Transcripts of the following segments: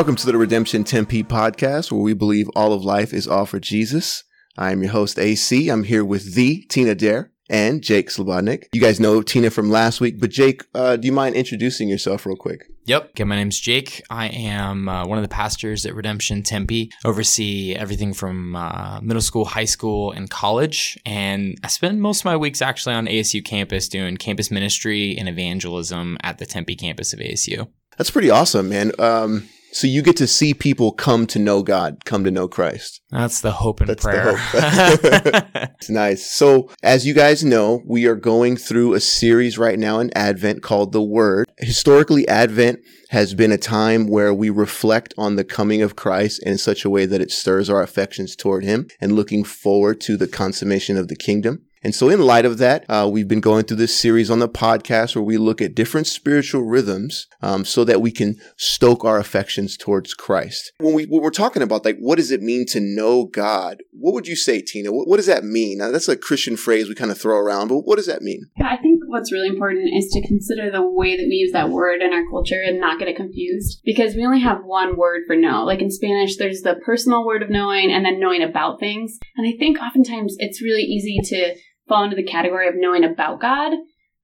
Welcome to the Redemption Tempe podcast, where we believe all of life is all for Jesus. I am your host, AC. I'm here with the Tina Dare and Jake Slobodnik. You guys know Tina from last week, but Jake, uh, do you mind introducing yourself real quick? Yep. Okay, my name's Jake. I am uh, one of the pastors at Redemption Tempe. Oversee everything from uh, middle school, high school, and college. And I spend most of my weeks actually on ASU campus doing campus ministry and evangelism at the Tempe campus of ASU. That's pretty awesome, man. Um, so you get to see people come to know God, come to know Christ. That's the hope and That's prayer. the hope. it's nice. So, as you guys know, we are going through a series right now in Advent called The Word. Historically, Advent has been a time where we reflect on the coming of Christ in such a way that it stirs our affections toward Him and looking forward to the consummation of the kingdom. And so, in light of that, uh, we've been going through this series on the podcast where we look at different spiritual rhythms um, so that we can stoke our affections towards Christ. When, we, when we're talking about like what does it mean to know God, what would you say, Tina? What, what does that mean? Now, that's a Christian phrase we kind of throw around, but what does that mean? Yeah, I think what's really important is to consider the way that we use that word in our culture and not get it confused because we only have one word for know. Like in Spanish, there's the personal word of knowing and then knowing about things. And I think oftentimes it's really easy to fall into the category of knowing about God.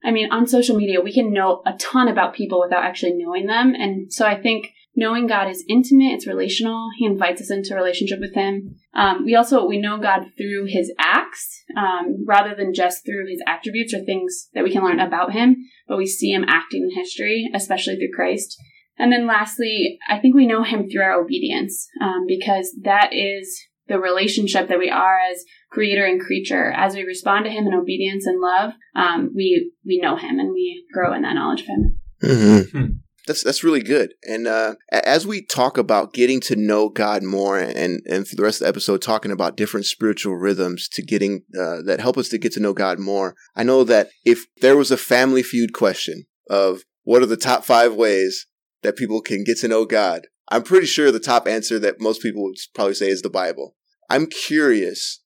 I mean, on social media, we can know a ton about people without actually knowing them. And so I think knowing God is intimate, it's relational. He invites us into a relationship with Him. Um, we also, we know God through His acts, um, rather than just through His attributes or things that we can learn about Him, but we see Him acting in history, especially through Christ. And then lastly, I think we know Him through our obedience, um, because that is the relationship that we are as creator and creature. As we respond to him in obedience and love, um, we we know him and we grow in that knowledge of him. Mm-hmm. Hmm. That's that's really good. And uh, as we talk about getting to know God more, and and for the rest of the episode, talking about different spiritual rhythms to getting uh, that help us to get to know God more. I know that if there was a Family Feud question of what are the top five ways that people can get to know God, I'm pretty sure the top answer that most people would probably say is the Bible. I'm curious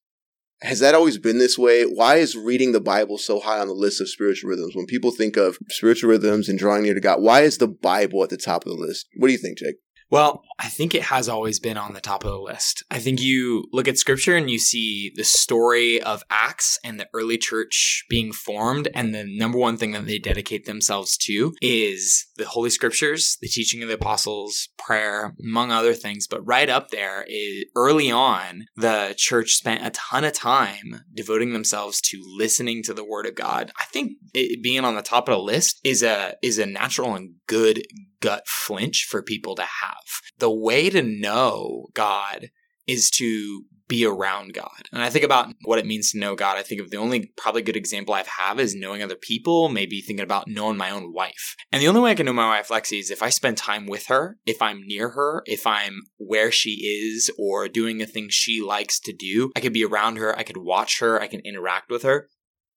has that always been this way? Why is reading the Bible so high on the list of spiritual rhythms? When people think of spiritual rhythms and drawing near to God, why is the Bible at the top of the list? What do you think, Jake? Well, I think it has always been on the top of the list. I think you look at scripture and you see the story of Acts and the early church being formed, and the number one thing that they dedicate themselves to is the Holy Scriptures, the teaching of the apostles, prayer, among other things. But right up there, is, early on, the church spent a ton of time devoting themselves to listening to the Word of God. I think it being on the top of the list is a is a natural and good gut flinch for people to have. The way to know God is to be around God. And I think about what it means to know God. I think of the only probably good example I have is knowing other people, maybe thinking about knowing my own wife. And the only way I can know my wife, Lexi, is if I spend time with her, if I'm near her, if I'm where she is or doing the things she likes to do. I could be around her, I could watch her, I can interact with her.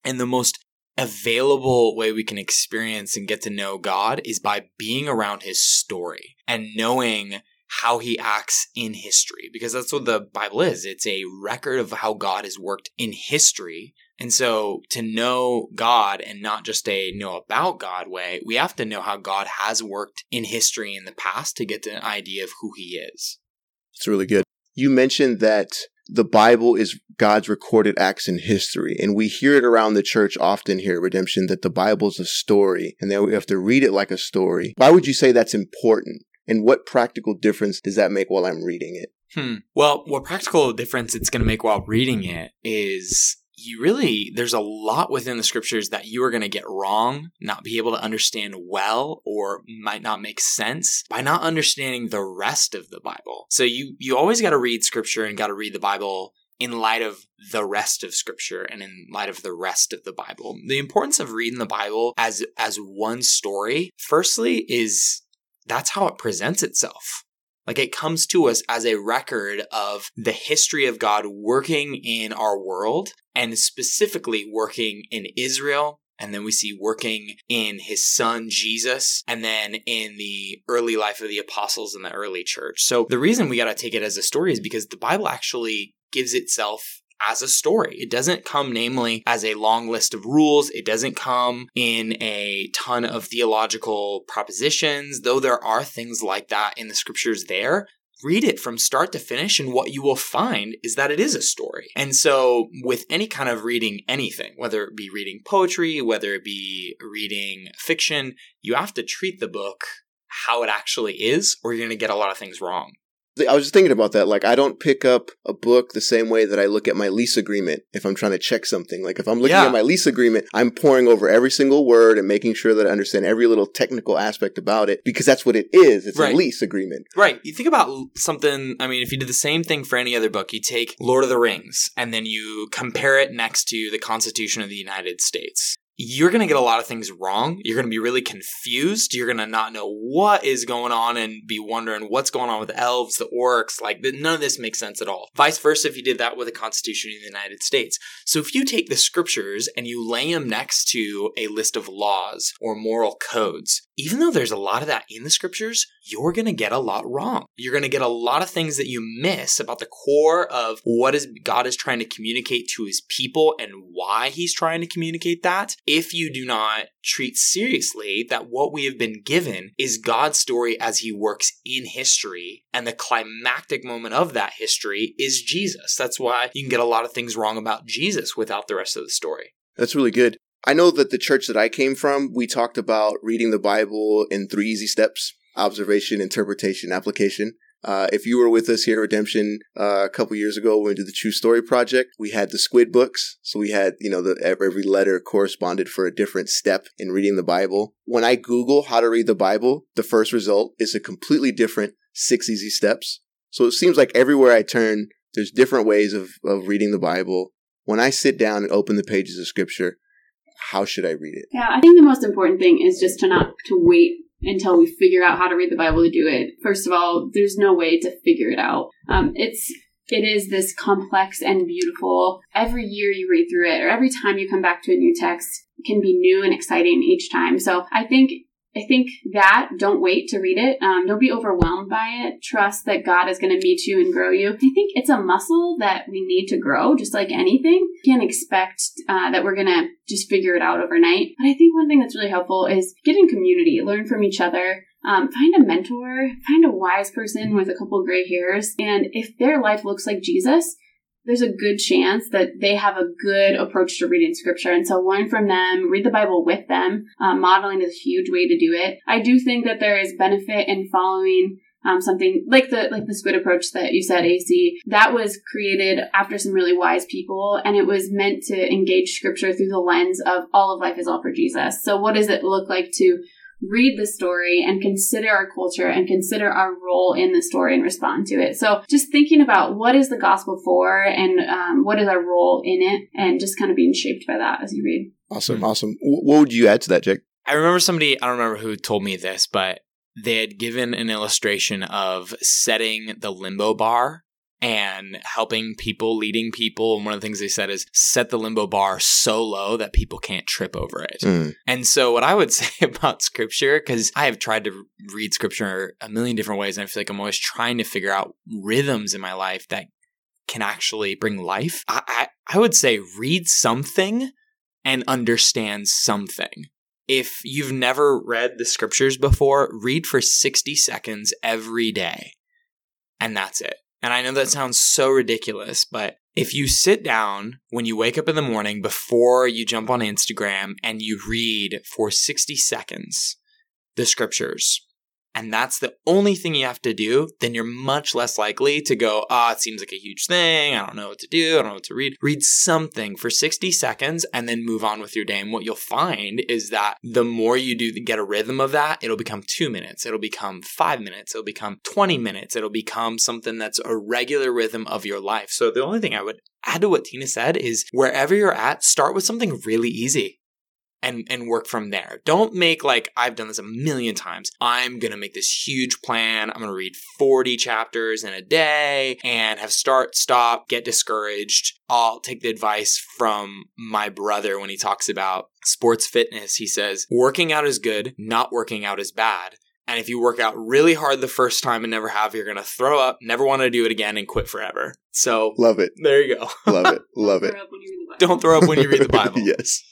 And the most available way we can experience and get to know God is by being around his story and knowing how he acts in history because that's what the Bible is. It's a record of how God has worked in history. And so to know God and not just a know about God way, we have to know how God has worked in history in the past to get an idea of who he is. It's really good. You mentioned that the Bible is God's recorded acts in history. And we hear it around the church often here at Redemption that the Bible is a story and that we have to read it like a story. Why would you say that's important? And what practical difference does that make while I'm reading it? Hmm. Well, what practical difference it's going to make while reading it is you really there's a lot within the scriptures that you are going to get wrong not be able to understand well or might not make sense by not understanding the rest of the bible so you you always got to read scripture and got to read the bible in light of the rest of scripture and in light of the rest of the bible the importance of reading the bible as as one story firstly is that's how it presents itself like it comes to us as a record of the history of God working in our world and specifically working in Israel. And then we see working in his son Jesus, and then in the early life of the apostles in the early church. So the reason we got to take it as a story is because the Bible actually gives itself as a story. It doesn't come, namely, as a long list of rules. It doesn't come in a ton of theological propositions, though there are things like that in the scriptures there read it from start to finish, and what you will find is that it is a story. And so, with any kind of reading anything, whether it be reading poetry, whether it be reading fiction, you have to treat the book how it actually is, or you're going to get a lot of things wrong. I was just thinking about that. Like, I don't pick up a book the same way that I look at my lease agreement if I'm trying to check something. Like, if I'm looking Yeah. at my lease agreement, I'm poring over every single word and making sure that I understand every little technical aspect about it because that's what it is. It's Right. a lease agreement. Right. You think about something, I mean, if you did the same thing for any other book, you take Lord of the Rings and then you compare it next to the Constitution of the United States. You're going to get a lot of things wrong. You're going to be really confused. You're going to not know what is going on and be wondering what's going on with elves, the orcs. Like, none of this makes sense at all. Vice versa, if you did that with the Constitution of the United States. So if you take the scriptures and you lay them next to a list of laws or moral codes, even though there's a lot of that in the scriptures, you're going to get a lot wrong. You're going to get a lot of things that you miss about the core of what is God is trying to communicate to his people and why he's trying to communicate that if you do not treat seriously that what we have been given is God's story as he works in history and the climactic moment of that history is Jesus. That's why you can get a lot of things wrong about Jesus without the rest of the story. That's really good. I know that the church that I came from, we talked about reading the Bible in three easy steps observation, interpretation, application. Uh, if you were with us here at Redemption uh, a couple years ago when we did the True Story Project, we had the Squid books. So we had, you know, the, every letter corresponded for a different step in reading the Bible. When I Google how to read the Bible, the first result is a completely different six easy steps. So it seems like everywhere I turn, there's different ways of, of reading the Bible. When I sit down and open the pages of Scripture, how should I read it? Yeah, I think the most important thing is just to not to wait until we figure out how to read the Bible to do it. First of all, there's no way to figure it out. Um, it's it is this complex and beautiful. Every year you read through it, or every time you come back to a new text, can be new and exciting each time. So I think I think that don't wait to read it. Um, don't be overwhelmed by it. Trust that God is going to meet you and grow you. I think it's a muscle that we need to grow, just like anything. Can't expect uh, that we're going to just figure it out overnight. But I think one thing that's really helpful is get in community, learn from each other. Um, find a mentor, find a wise person with a couple gray hairs, and if their life looks like Jesus, there's a good chance that they have a good approach to reading scripture. And so learn from them, read the Bible with them. Um, modeling is a huge way to do it. I do think that there is benefit in following um, something like the like the squid approach that you said, AC. That was created after some really wise people, and it was meant to engage scripture through the lens of all of life is all for Jesus. So, what does it look like to read the story and consider our culture and consider our role in the story and respond to it. So just thinking about what is the gospel for and um, what is our role in it and just kind of being shaped by that as you read. Awesome, Hmm. awesome. What would you add to that, Jake? I remember somebody, I don't remember who told me this, but they had given an illustration of setting the limbo bar and helping people, leading people. And one of the things they said is set the limbo bar so low that people can't trip over it. Mm, And so, what I would say about scripture, because I have tried to read scripture a million different ways, and I feel like I'm always trying to figure out rhythms in my life that can actually bring life. I, I, I would say read something and understand something. If you've never read the scriptures before, read for 60 seconds every day. And that's it. And I know that sounds so ridiculous, but if you sit down when you wake up in the morning before you jump on Instagram and you read for 60 seconds the scriptures, and that's the only thing you have to do, then you're much less likely to go, ah, it seems like a huge thing. I don't know what to do. I don't know what to read. Read something for 60 seconds and then move on with your day. And what you'll find is that the more you do get a rhythm of that, it'll become two minutes. It'll become five minutes. It'll become 20 minutes. It'll become something that's a regular rhythm of your life. So the only thing I would add to what Tina said is wherever you're at, start with something really easy and and work from there. Don't make like I've done this a million times. I'm going to make this huge plan. I'm going to read 40 chapters in a day and have start stop get discouraged. I'll take the advice from my brother when he talks about sports fitness. He says, "Working out is good, not working out is bad." And if you work out really hard the first time and never have, you're going to throw up, never want to do it again, and quit forever. So Love it. there you go. Love it. Love it. Throw up when you read the Bible. Don't throw up when you read the Bible. yes.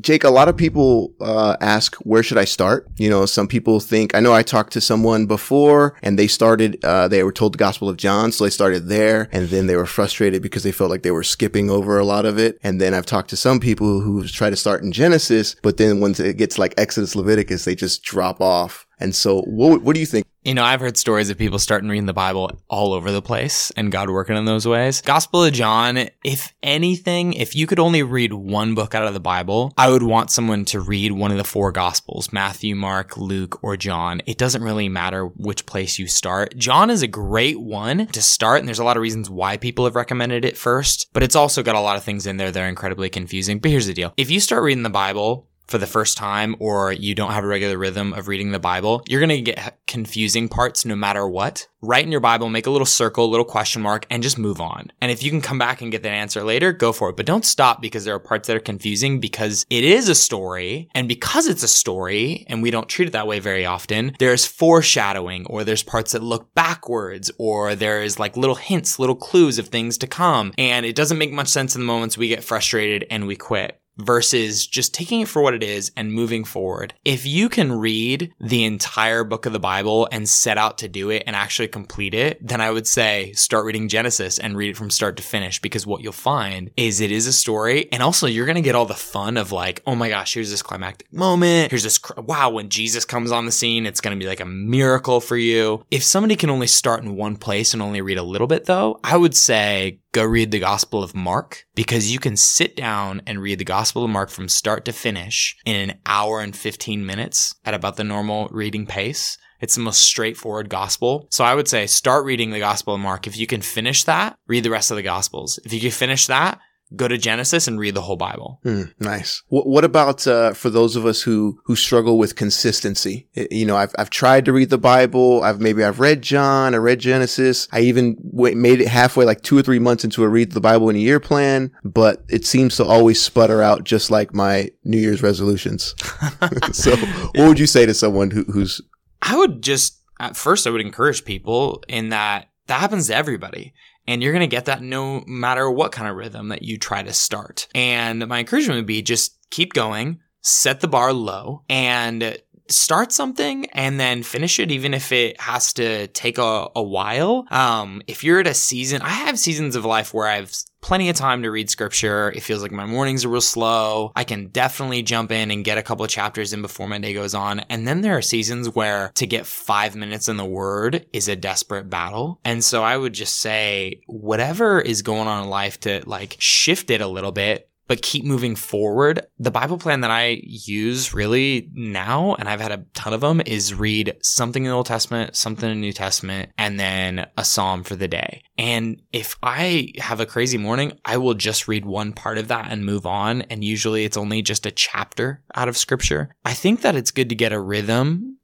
Jake, a lot of people uh, ask, where should I start? You know, some people think, I know I talked to someone before and they started, uh, they were told the Gospel of John, so they started there and then they were frustrated because they felt like they were skipping over a lot of it. And then I've talked to some people who try to start in Genesis, but then once it gets like Exodus, Leviticus, they just drop off. And so what, what do you think? You know, I've heard stories of people starting reading the Bible all over the place and God working in those ways. Gospel of John, if anything, if you could only read one book out of the Bible, I would want someone to read one of the four Gospels Matthew, Mark, Luke, or John. It doesn't really matter which place you start. John is a great one to start, and there's a lot of reasons why people have recommended it first, but it's also got a lot of things in there that are incredibly confusing. But here's the deal if you start reading the Bible, for the first time or you don't have a regular rhythm of reading the Bible, you're going to get confusing parts no matter what. Write in your Bible, make a little circle, a little question mark, and just move on. And if you can come back and get that answer later, go for it. But don't stop because there are parts that are confusing because it is a story. And because it's a story and we don't treat it that way very often, there's foreshadowing or there's parts that look backwards or there's like little hints, little clues of things to come. And it doesn't make much sense in the moments we get frustrated and we quit versus just taking it for what it is and moving forward. If you can read the entire book of the Bible and set out to do it and actually complete it, then I would say start reading Genesis and read it from start to finish because what you'll find is it is a story and also you're going to get all the fun of like, oh my gosh, here's this climactic moment. Here's this, cr- wow, when Jesus comes on the scene, it's going to be like a miracle for you. If somebody can only start in one place and only read a little bit though, I would say go read the Gospel of Mark because you can sit down and read the Gospel of Mark from start to finish in an hour and 15 minutes at about the normal reading pace. It's the most straightforward gospel. So I would say start reading the Gospel of Mark. If you can finish that, read the rest of the Gospels. If you can finish that, go to Genesis and read the whole Bible. Hmm, nice. What, what about uh, for those of us who who struggle with consistency? You know, I've I've tried to read the Bible. I've maybe I've read John. I read Genesis. I even w- made it halfway, like two or three months into a read the Bible in a year plan. But it seems to always sputter out, just like my New Year's resolutions. so, what would you say to someone who, who's I would just, at first, I would encourage people in that that happens to everybody. And you're going to get that no matter what kind of rhythm that you try to start. And my encouragement would be just keep going, set the bar low, and start something and then finish it, even if it has to take a, a while. Um, if you're at a season, I have seasons of life where I've plenty of time to read scripture. It feels like my mornings are real slow. I can definitely jump in and get a couple chapters in before my day goes on. And then there are seasons where to get five minutes in the word is a desperate battle. And so I would just say, whatever is going on in life to like shift it a little bit but keep moving forward. The Bible plan that I use really now, and I've had a ton of them, is read something in the Old Testament, something in the New Testament, and then a psalm for the day. And if I have a crazy morning, I will just read one part of that and move on. And usually it's only just a chapter out of scripture. I think that it's good to get a rhythm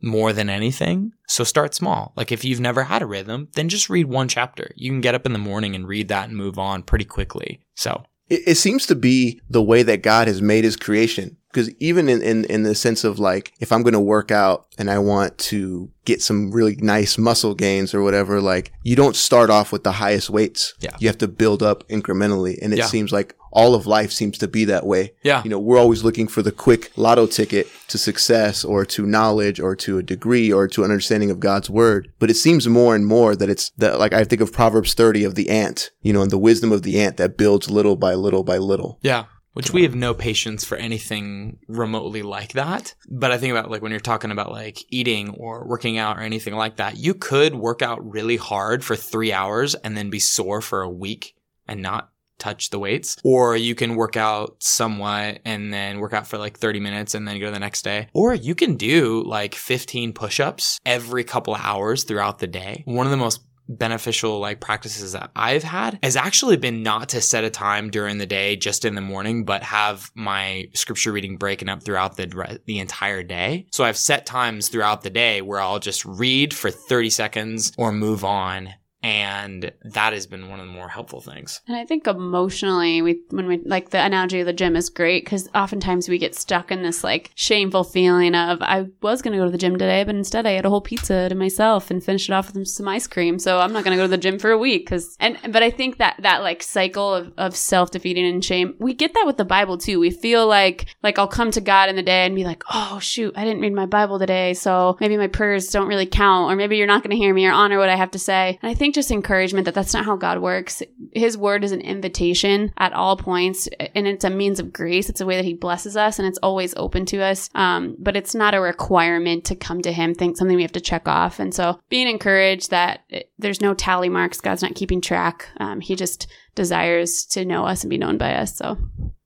more than anything. So start small. Like if you've never had a rhythm, then just read one chapter. You can get up in the morning and read that and move on pretty quickly. So it, it seems to be the way that God has made his creation. Because even in, in, in the sense of like, if I'm going to work out and I want to get some really nice muscle gains or whatever, like you don't start off with the highest weights. Yeah. You have to build up incrementally. And it Yeah. seems like all of life seems to be that way. yeah. You know, we're always looking for the quick lotto ticket to success or to knowledge or to a degree or to an understanding of God's word. But it seems more and more that it's that, like I think of Proverbs 30 of the ant, you know, and the wisdom of the ant that builds little by little by little. Yeah. Which we have no patience for anything remotely like that. But I think about like when you're talking about like eating or working out or anything like that, you could work out really hard for three hours and then be sore for a week and not touch the weights. Or you can work out somewhat and then work out for like 30 minutes and then go the next day. Or you can do like 15 push ups every couple hours throughout the day. One of the most beneficial like practices that I've had has actually been not to set a time during the day just in the morning but have my scripture reading breaking up throughout the the entire day. So I've set times throughout the day where I'll just read for 30 seconds or move on and that has been one of the more helpful things. And I think emotionally, we when we like the analogy of the gym is great because oftentimes we get stuck in this like shameful feeling of I was going to go to the gym today, but instead I ate a whole pizza to myself and finished it off with some ice cream. So I'm not going to go to the gym for a week because and but I think that that like cycle of, of self defeating and shame we get that with the Bible too. We feel like like I'll come to God in the day and be like, oh shoot, I didn't read my Bible today, so maybe my prayers don't really count, or maybe you're not going to hear me or honor what I have to say. And I think just encouragement that that's not how God works. His word is an invitation at all points, and it's a means of grace. It's a way that He blesses us, and it's always open to us. Um, but it's not a requirement to come to Him. Think something we have to check off. And so, being encouraged that there's no tally marks. God's not keeping track. Um, he just desires to know us and be known by us. So,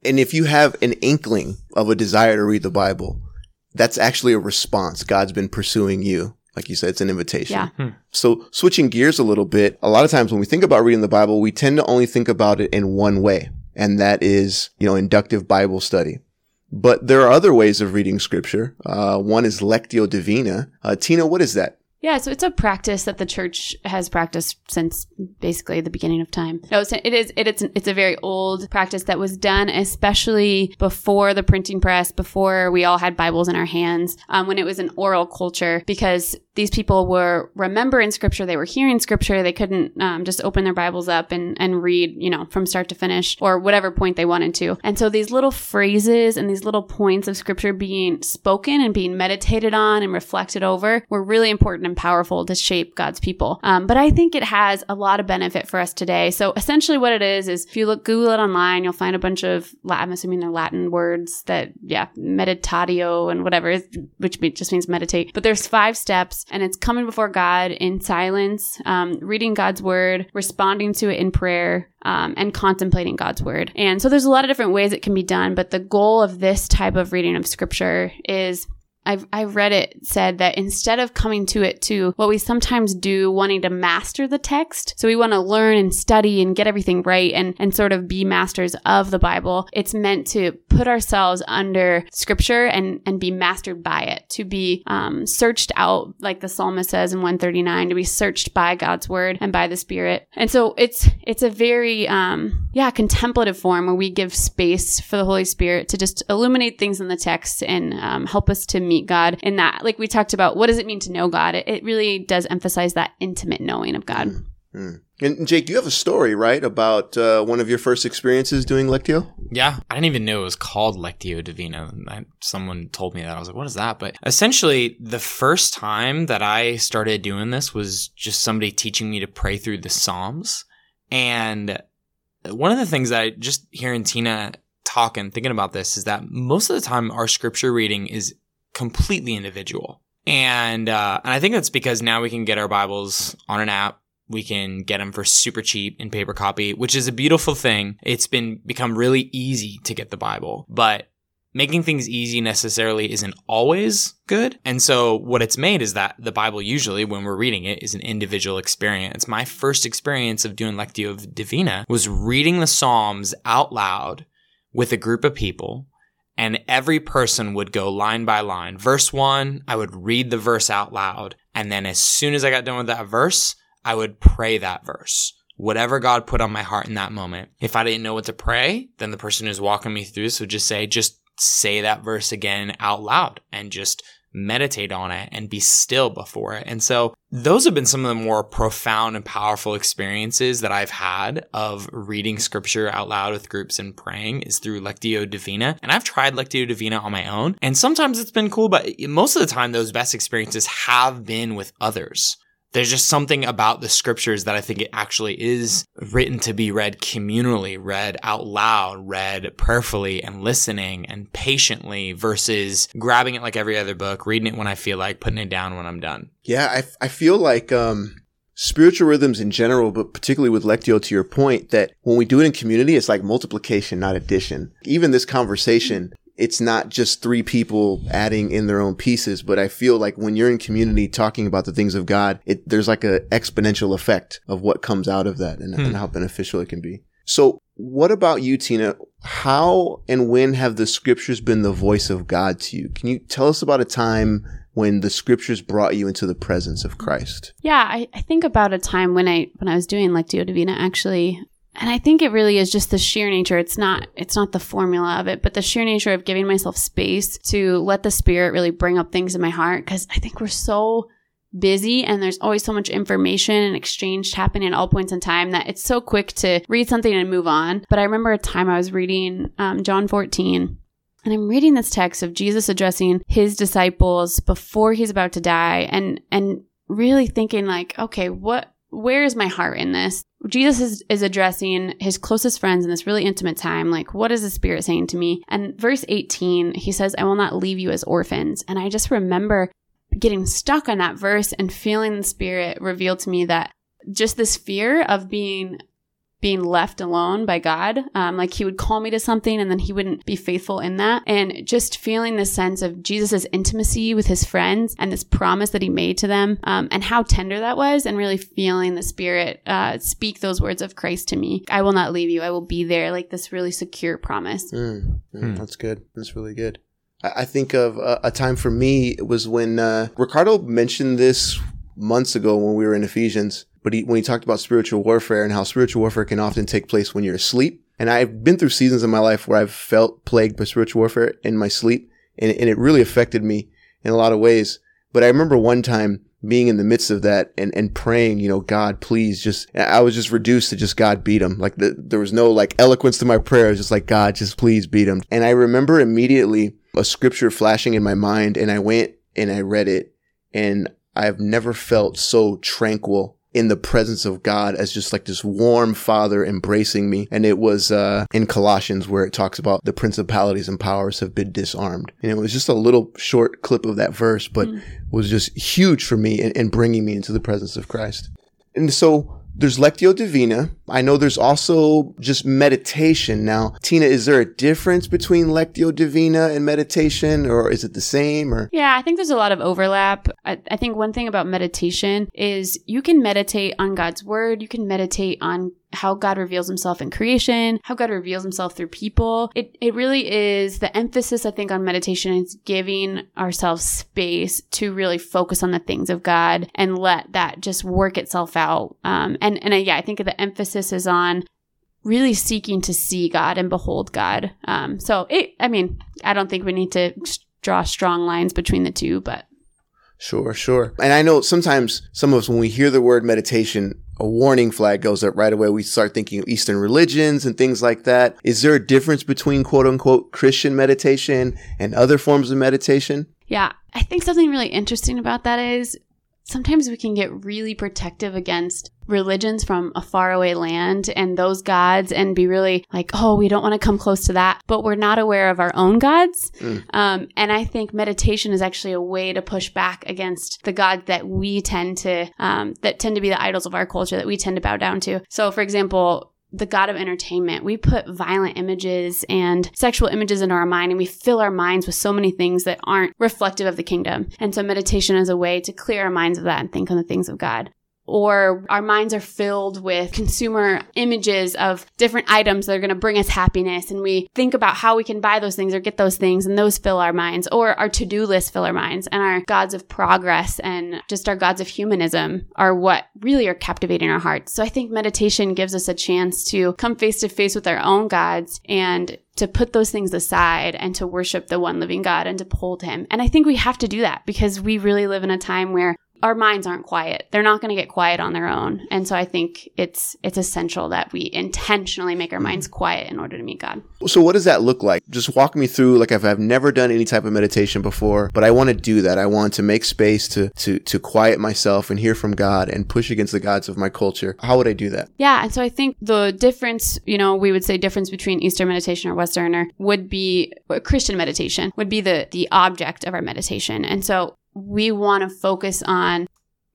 and if you have an inkling of a desire to read the Bible, that's actually a response. God's been pursuing you like you said, it's an invitation. Yeah. Hmm. So switching gears a little bit, a lot of times when we think about reading the Bible, we tend to only think about it in one way. And that is, you know, inductive Bible study. But there are other ways of reading scripture. Uh, one is Lectio Divina. Uh, Tina, what is that? Yeah, so it's a practice that the church has practiced since basically the beginning of time. No, it is it, it's it's a very old practice that was done especially before the printing press, before we all had Bibles in our hands, um, when it was an oral culture, because these people were remembering scripture, they were hearing scripture, they couldn't um, just open their Bibles up and, and read, you know, from start to finish or whatever point they wanted to. And so these little phrases and these little points of scripture being spoken and being meditated on and reflected over were really important and powerful to shape God's people. Um, but I think it has a lot of benefit for us today. So essentially what it is, is if you look, Google it online, you'll find a bunch of, I'm assuming they're Latin words that, yeah, meditatio and whatever, which just means meditate. But there's five steps and it's coming before God in silence, um, reading God's word, responding to it in prayer, um, and contemplating God's word. And so there's a lot of different ways it can be done, but the goal of this type of reading of scripture is I've, I've read it said that instead of coming to it to what we sometimes do, wanting to master the text, so we want to learn and study and get everything right and, and sort of be masters of the Bible, it's meant to put ourselves under scripture and, and be mastered by it, to be um, searched out, like the psalmist says in 139, to be searched by God's word and by the Spirit. And so it's it's a very um, yeah contemplative form where we give space for the Holy Spirit to just illuminate things in the text and um, help us to meet God in that. Like we talked about, what does it mean to know God? It, it really does emphasize that intimate knowing of God. Mm-hmm. And Jake, you have a story, right, about uh, one of your first experiences doing Lectio? Yeah, I didn't even know it was called Lectio Divina. I, someone told me that. I was like, what is that? But essentially, the first time that I started doing this was just somebody teaching me to pray through the Psalms. And one of the things that I just hearing Tina talk and thinking about this is that most of the time our scripture reading is completely individual. And, uh, and I think that's because now we can get our Bibles on an app. We can get them for super cheap in paper copy, which is a beautiful thing. It's been become really easy to get the Bible, but making things easy necessarily isn't always good. And so what it's made is that the Bible usually when we're reading it is an individual experience. My first experience of doing Lectio Divina was reading the Psalms out loud with a group of people and every person would go line by line. Verse one, I would read the verse out loud. And then as soon as I got done with that verse, I would pray that verse. Whatever God put on my heart in that moment. If I didn't know what to pray, then the person who's walking me through this would just say, just say that verse again out loud and just meditate on it and be still before it. And so those have been some of the more profound and powerful experiences that I've had of reading scripture out loud with groups and praying is through Lectio Divina. And I've tried Lectio Divina on my own and sometimes it's been cool, but most of the time those best experiences have been with others there's just something about the scriptures that I think it actually is written to be read communally, read out loud, read prayerfully and listening and patiently versus grabbing it like every other book, reading it when I feel like, putting it down when I'm done. Yeah, I, I feel like um, spiritual rhythms in general, but particularly with Lectio, to your point, that when we do it in community, it's like multiplication, not addition. Even this conversation, it's not just three people adding in their own pieces, but I feel like when you're in community talking about the things of God, it, there's like an exponential effect of what comes out of that and, hmm. and how beneficial it can be. So what about you, Tina? How and when have the scriptures been the voice of God to you? Can you tell us about a time when the scriptures brought you into the presence of Christ? Yeah, I, I think about a time when I when I was doing Lectio Divina actually and I think it really is just the sheer nature. It's not it's not the formula of it, but the sheer nature of giving myself space to let the spirit really bring up things in my heart cuz I think we're so busy and there's always so much information and exchange happening at all points in time that it's so quick to read something and move on. But I remember a time I was reading um, John 14 and I'm reading this text of Jesus addressing his disciples before he's about to die and and really thinking like, okay, what where is my heart in this? Jesus is, is addressing his closest friends in this really intimate time. Like, what is the Spirit saying to me? And verse 18, he says, I will not leave you as orphans. And I just remember getting stuck on that verse and feeling the Spirit reveal to me that just this fear of being being left alone by God. Um, like he would call me to something and then he wouldn't be faithful in that. And just feeling this sense of Jesus's intimacy with his friends and this promise that he made to them um, and how tender that was and really feeling the spirit uh, speak those words of Christ to me. I will not leave you. I will be there. Like this really secure promise. Mm, mm, hmm. That's good. That's really good. I, I think of a, a, time for me it was when uh, Ricardo mentioned this months ago when we were in Ephesians but he, when he talked about spiritual warfare and how spiritual warfare can often take place when you're asleep. And I've been through seasons in my life where I've felt plagued by spiritual warfare in my sleep, and, and it really affected me in a lot of ways. But I remember one time being in the midst of that and, and praying, you know, God, please just, I was just reduced to just God beat him. Like the, there was no like eloquence to my prayer. It was just like, God, just please beat him. And I remember immediately a scripture flashing in my mind and I went and I read it and I've never felt so tranquil in the presence of God as just like this warm father embracing me. And it was uh, in Colossians where it talks about the principalities and powers have been disarmed. And it was just a little short clip of that verse, but mm. was just huge for me in, in bringing me into the presence of Christ. And so there's Lectio Divina. I know there's also just meditation. Now, Tina, is there a difference between Lectio Divina and meditation, or is it the same? Or yeah, I think there's a lot of overlap. I, I think one thing about meditation is you can meditate on God's word. You can meditate on how God reveals himself in creation, how God reveals himself through people. It, it really is the emphasis, I think, on meditation is giving ourselves space to really focus on the things of God and let that just work itself out. Um, and, and uh, yeah, I think the emphasis is on really seeking to see God and behold God. Um, so it, I mean, I don't think we need to draw strong lines between the two, but Sure, sure. And I know sometimes some of us, when we hear the word meditation, a warning flag goes up right away. We start thinking of Eastern religions and things like that. Is there a difference between quote unquote Christian meditation and other forms of meditation? Yeah. I think something really interesting about that is sometimes we can get really protective against religions from a faraway land and those gods and be really like, oh, we don't want to come close to that, but we're not aware of our own gods. Mm. Um, and I think meditation is actually a way to push back against the gods that we tend to, um, that tend to be the idols of our culture that we tend to bow down to. So, for example, the God of entertainment. We put violent images and sexual images into our mind and we fill our minds with so many things that aren't reflective of the kingdom. And so meditation is a way to clear our minds of that and think on the things of God or our minds are filled with consumer images of different items that are going to bring us happiness and we think about how we can buy those things or get those things and those fill our minds or our to-do list fill our minds and our gods of progress and just our gods of humanism are what really are captivating our hearts so i think meditation gives us a chance to come face to face with our own gods and to put those things aside and to worship the one living God and to hold him. And I think we have to do that because we really live in a time where our minds aren't quiet. They're not going to get quiet on their own. And so I think it's it's essential that we intentionally make our mm-hmm. minds quiet in order to meet God. So what does that look like? Just walk me through like if I've never done any type of meditation before, but I want to do that. I want to make space to to to quiet myself and hear from God and push against the gods of my culture. How would I do that? Yeah, and so I think the difference, you know, we would say difference between Eastern meditation or Westerner would be Christian meditation would be the the object of our meditation. And so we want to focus on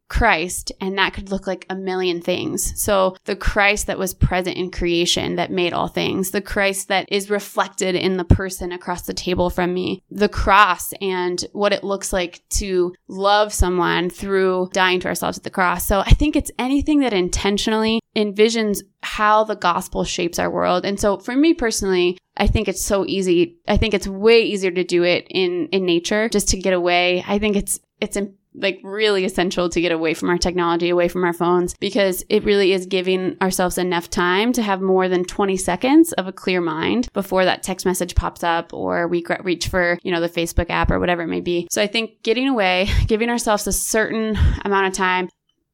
Christ, and that could look like a million things. So, the Christ that was present in creation that made all things, the Christ that is reflected in the person across the table from me, the cross and what it looks like to love someone through dying to ourselves at the cross. So, I think it's anything that intentionally envisions how the gospel shapes our world. And so, for me personally, I think it's so easy. I think it's way easier to do it in in nature just to get away. I think it's it's like really essential to get away from our technology, away from our phones, because it really is giving ourselves enough time to have more than 20 seconds of a clear mind before that text message pops up or we reach for, you know, the Facebook app or whatever it may be. So I think getting away, giving ourselves a certain amount of time.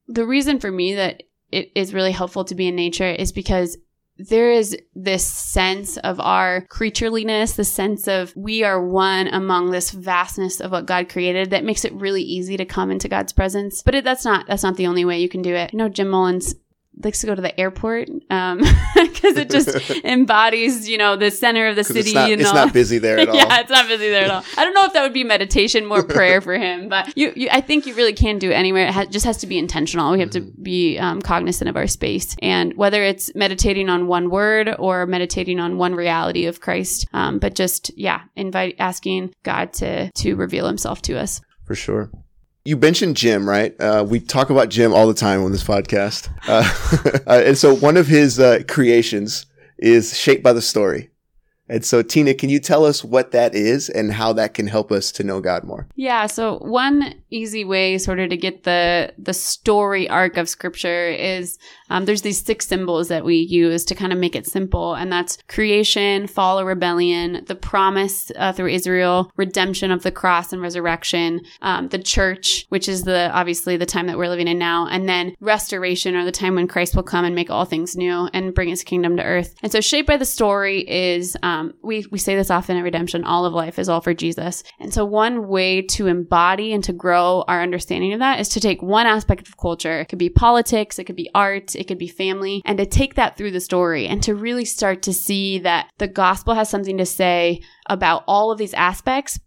The reason for me that it is really helpful to be in nature is because there is this sense of our creatureliness, the sense of we are one among this vastness of what God created that makes it really easy to come into God's presence. But it, that's not that's not the only way you can do it. You know, Jim Mullins likes to go to the airport um because it just embodies you know the center of the city it's not, and it's all. not busy there at all. yeah it's not busy there at all. I don't know if that would be meditation more prayer for him but you, you i think you really can do it anywhere. It ha- just has to be intentional. We have mm-hmm. to be um, cognizant of our space. And whether it's meditating on one word or meditating on one reality of christ um, but just yeah invite asking god to to reveal himself to us. For sure you mentioned Jim, right? Uh, we talk about Jim all the time on this podcast. Uh, uh, and so one of his uh, creations is Shaped by the Story. And so, Tina, can you tell us what that is and how that can help us to know God more? Yeah. So, one easy way, sort of, to get the the story arc of Scripture is um, there's these six symbols that we use to kind of make it simple, and that's creation, fall or rebellion, the promise uh, through Israel, redemption of the cross and resurrection, um, the church, which is the obviously the time that we're living in now, and then restoration, or the time when Christ will come and make all things new and bring His kingdom to earth. And so, shaped by the story is um, Um, we we say this often at Redemption: all of life is all for Jesus. And so, one way to embody and to grow our understanding of that is to take one aspect of culture. It could be politics, it could be art, it could be family, and to take that through the story and to really start to see that the gospel has something to say about all of these aspects,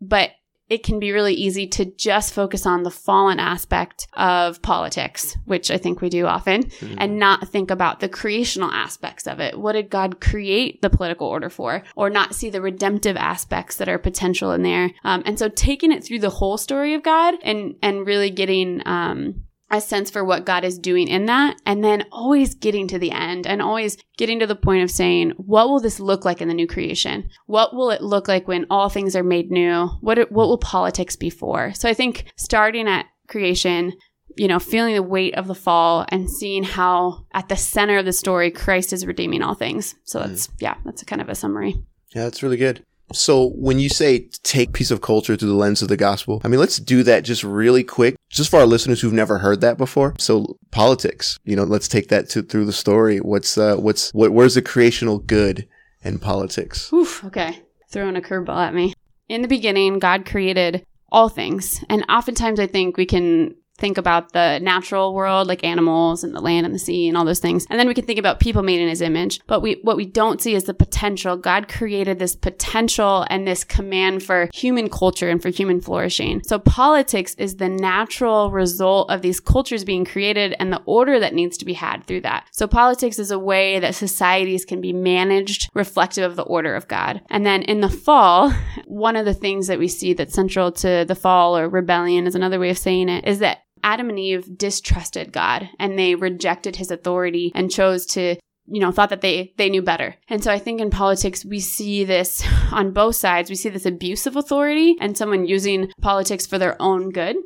but it can be really easy to just focus on the fallen aspect of politics, which I think we do often, mm-hmm. and not think about the creational aspects of it. What did God create the political order for? Or not see the redemptive aspects that are potential in there. Um, and so taking it through the whole story of God and, and really getting, um, a sense for what God is doing in that, and then always getting to the end and always getting to the point of saying, what will this look like in the new creation? What will it look like when all things are made new? What, what will politics be for? So I think starting at creation, you know, feeling the weight of the fall and seeing how at the center of the story, Christ is redeeming all things. So that's, mm. yeah, that's a kind of a summary. Yeah, that's really good. So when you say take piece of culture through the lens of the gospel, I mean, let's do that just really quick, just for our listeners who've never heard that before. So politics, you know, let's take that to, through the story. What's, uh, what's, what, where's the creational good in politics? Oof, okay. Throwing a curveball at me. In the beginning, God created all things. And oftentimes I think we can think about the natural world, like animals and the land and the sea and all those things. And then we can think about people made in his image. But we, what we don't see is the potential. God created this potential and this command for human culture and for human flourishing. So politics is the natural result of these cultures being created and the order that needs to be had through that. So politics is a way that societies can be managed reflective of the order of God. And then in the fall, one of the things that we see that's central to the fall or rebellion is another way of saying it is that Adam and Eve distrusted God and they rejected his authority and chose to you know thought that they they knew better. And so i think in politics we see this on both sides. We see this abuse of authority and someone using politics for their own good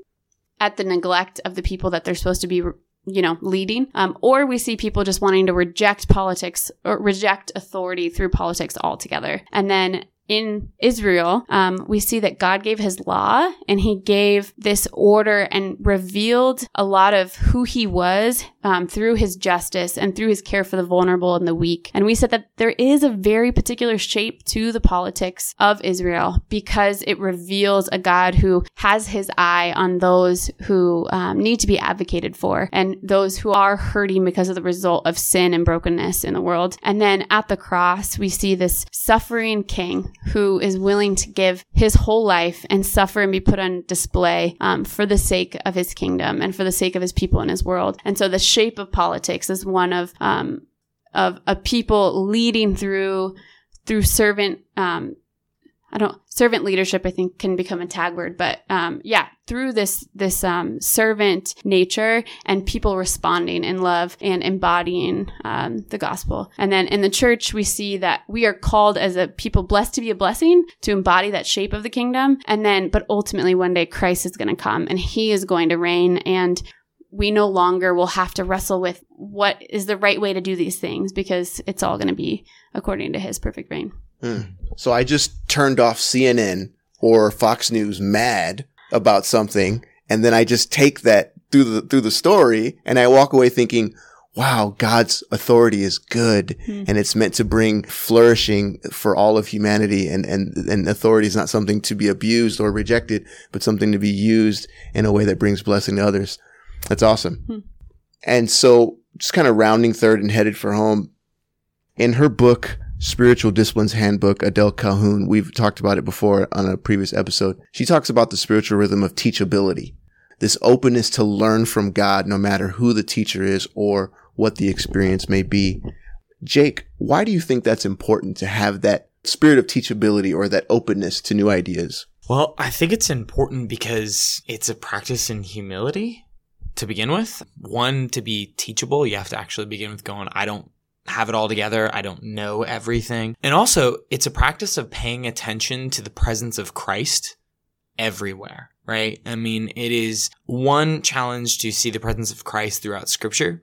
at the neglect of the people that they're supposed to be you know leading. Um, or we see people just wanting to reject politics or reject authority through politics altogether. And then in Israel, um, we see that God gave his law and he gave this order and revealed a lot of who he was um, through his justice and through his care for the vulnerable and the weak. And we said that there is a very particular shape to the politics of Israel because it reveals a God who has his eye on those who um, need to be advocated for and those who are hurting because of the result of sin and brokenness in the world. And then at the cross, we see this suffering king who is willing to give his whole life and suffer and be put on display um, for the sake of his kingdom and for the sake of his people in his world. And so the shape of politics is one of um, of a people leading through through servant um, I don't servant leadership I think can become a tag word, but um, yeah, through this this um, servant nature and people responding in love and embodying um, the gospel. And then in the church, we see that we are called as a people blessed to be a blessing to embody that shape of the kingdom. And then, but ultimately, one day Christ is going to come and He is going to reign and we no longer will have to wrestle with what is the right way to do these things because it's all going to be according to his perfect reign. Mm. So I just turned off CNN or Fox News mad about something, and then I just take that through the through the story, and I walk away thinking, "Wow, God's authority is good, mm. and it's meant to bring flourishing for all of humanity, and and and authority is not something to be abused or rejected, but something to be used in a way that brings blessing to others." That's awesome. Mm. And so, just kind of rounding third and headed for home. In her book, Spiritual Disciplines Handbook, Adele Calhoun. We've talked about it before on a previous episode. She talks about the spiritual rhythm of teachability, this openness to learn from God no matter who the teacher is or what the experience may be. Jake, why do you think that's important to have that spirit of teachability or that openness to new ideas? Well, I think it's important because it's a practice in humility to begin with. One, to be teachable, you have to actually begin with going, I don't have it all together. I don't know everything. And also, it's a practice of paying attention to the presence of Christ everywhere, right? I mean, it is one challenge to see the presence of Christ throughout scripture.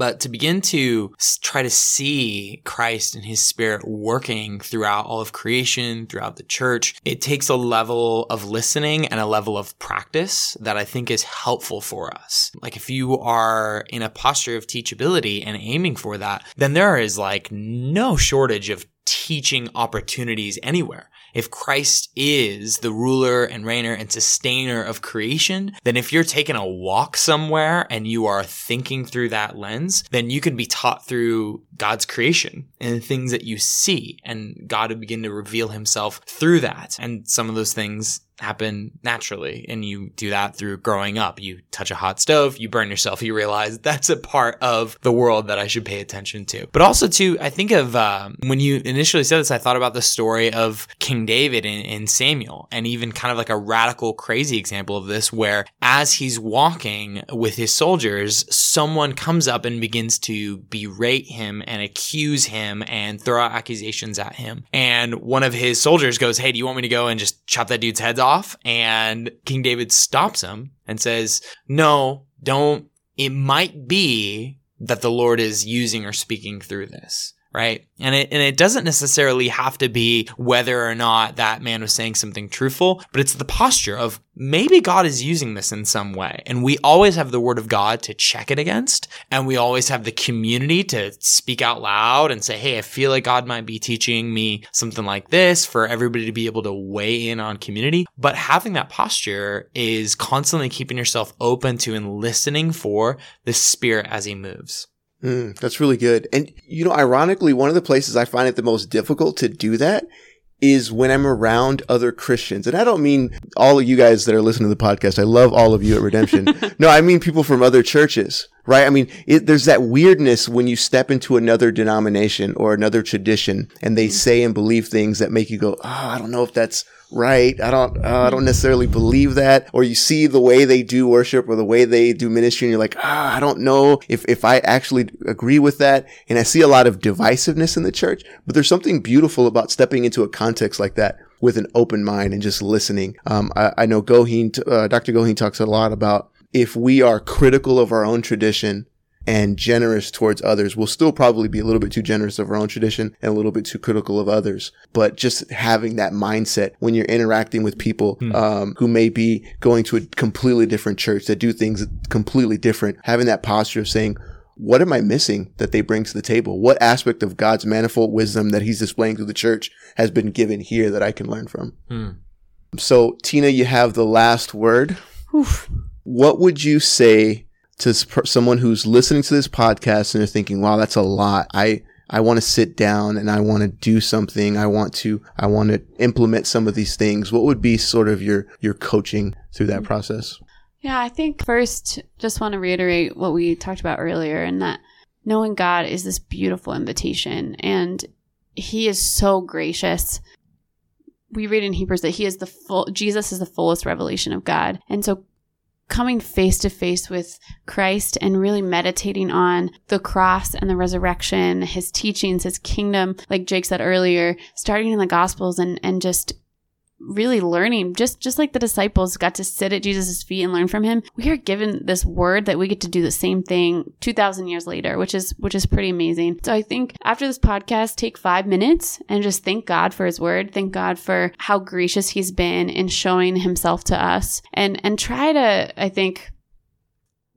But to begin to try to see Christ and his spirit working throughout all of creation, throughout the church, it takes a level of listening and a level of practice that I think is helpful for us. Like if you are in a posture of teachability and aiming for that, then there is like no shortage of teaching opportunities anywhere. If Christ is the ruler and reigner and sustainer of creation, then if you're taking a walk somewhere and you are thinking through that lens, then you can be taught through God's creation and the things that you see and God will begin to reveal himself through that. And some of those things happen naturally. And you do that through growing up. You touch a hot stove, you burn yourself, you realize that's a part of the world that I should pay attention to. But also, too, I think of um, when you initially said this, I thought about the story of King David in Samuel, and even kind of like a radical, crazy example of this, where as he's walking with his soldiers, someone comes up and begins to berate him and accuse him and throw out accusations at him. And one of his soldiers goes, Hey, do you want me to go and just chop that dude's heads off? Off and King David stops him and says, no, don't. It might be that the Lord is using or speaking through this right? And it and it doesn't necessarily have to be whether or not that man was saying something truthful, but it's the posture of maybe God is using this in some way. And we always have the word of God to check it against, and we always have the community to speak out loud and say, "Hey, I feel like God might be teaching me something like this for everybody to be able to weigh in on community." But having that posture is constantly keeping yourself open to and listening for the spirit as he moves. Mm, that's really good. And, you know, ironically, one of the places I find it the most difficult to do that is when I'm around other Christians. And I don't mean all of you guys that are listening to the podcast. I love all of you at Redemption. no, I mean people from other churches, right? I mean, it, there's that weirdness when you step into another denomination or another tradition and they say and believe things that make you go, Oh, I don't know if that's right. I don't, uh, I don't necessarily believe that. Or you see the way they do worship or the way they do ministry and you're like, ah, I don't know if, if I actually agree with that. And I see a lot of divisiveness in the church, but there's something beautiful about stepping into a context like that with an open mind and just listening. Um, I, I know Goheen, uh, Dr. Goheen talks a lot about if we are critical of our own tradition, and generous towards others. We'll still probably be a little bit too generous of our own tradition and a little bit too critical of others. But just having that mindset when you're interacting with people hmm. um, who may be going to a completely different church that do things completely different, having that posture of saying, what am I missing that they bring to the table? What aspect of God's manifold wisdom that he's displaying through the church has been given here that I can learn from? Hmm. So, Tina, you have the last word. Oof. What would you say to someone who's listening to this podcast and they're thinking, wow, that's a lot. I, I want to sit down and I want to do something. I want to, I want to implement some of these things. What would be sort of your, your coaching through that process? Yeah, I think first, just want to reiterate what we talked about earlier and that knowing God is this beautiful invitation and he is so gracious we read in Hebrews that he is the full Jesus is the fullest revelation of God. And so coming face to face with Christ and really meditating on the cross and the resurrection, his teachings, his kingdom, like Jake said earlier, starting in the gospels and and just really learning. Just just like the disciples got to sit at jesus' feet and learn from him we are given this word that we get to do the same thing 2000 years later which is which is pretty amazing. So i think after this podcast take five minutes and just thank god for his word. Thank god for how gracious he's been in showing himself to us. And and try to i think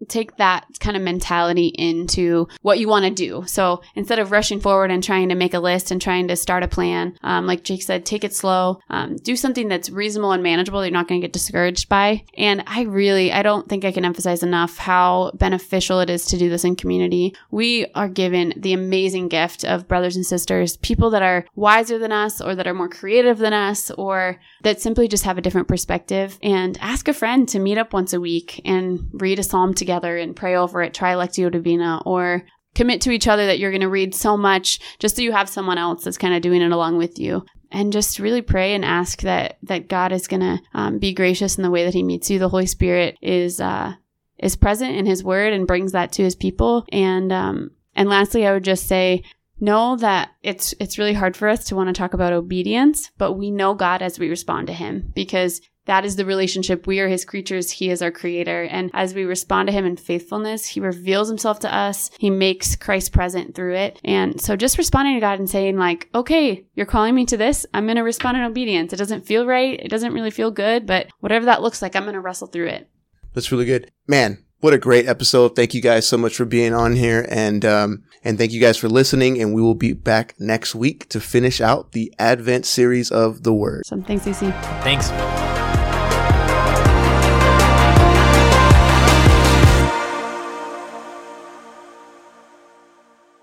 take that kind of mentality into what you want to do. So instead of rushing forward and trying to make a list and trying to start a plan, um, like Jake said, take it slow. Um, do something that's reasonable and manageable that you're not going to get discouraged by. And I really, I don't think I can emphasize enough how beneficial it is to do this in community. We are given the amazing gift of brothers and sisters, people that are wiser than us or that are more creative than us or that simply just have a different perspective. And ask a friend to meet up once a week and read a psalm together together and pray over it, try Lectio Divina, or commit to each other that you're going to read so much just so you have someone else that's kind of doing it along with you. And just really pray and ask that that god is going to um, be gracious in the way that he meets you. The holy spirit is uh, is present in his word and brings that to his people. And um, and lastly i would just say know that it's it's really hard for us to want to talk about obedience but we know god as we respond to him because that is the relationship. We are his creatures. He is our creator. And as we respond to him in faithfulness, he reveals himself to us. He makes Christ present through it. And so just responding to God and saying like, okay, you're calling me to this. I'm going to respond in obedience. It doesn't feel right. It doesn't really feel good, but whatever that looks like, I'm going to wrestle through it. That's really good. Man, what a great episode. Thank you guys so much for being on here. And, um, and thank you guys for listening. And we will be back next week to finish out the Advent series of the Word. So thanks, Lucy. Thanks.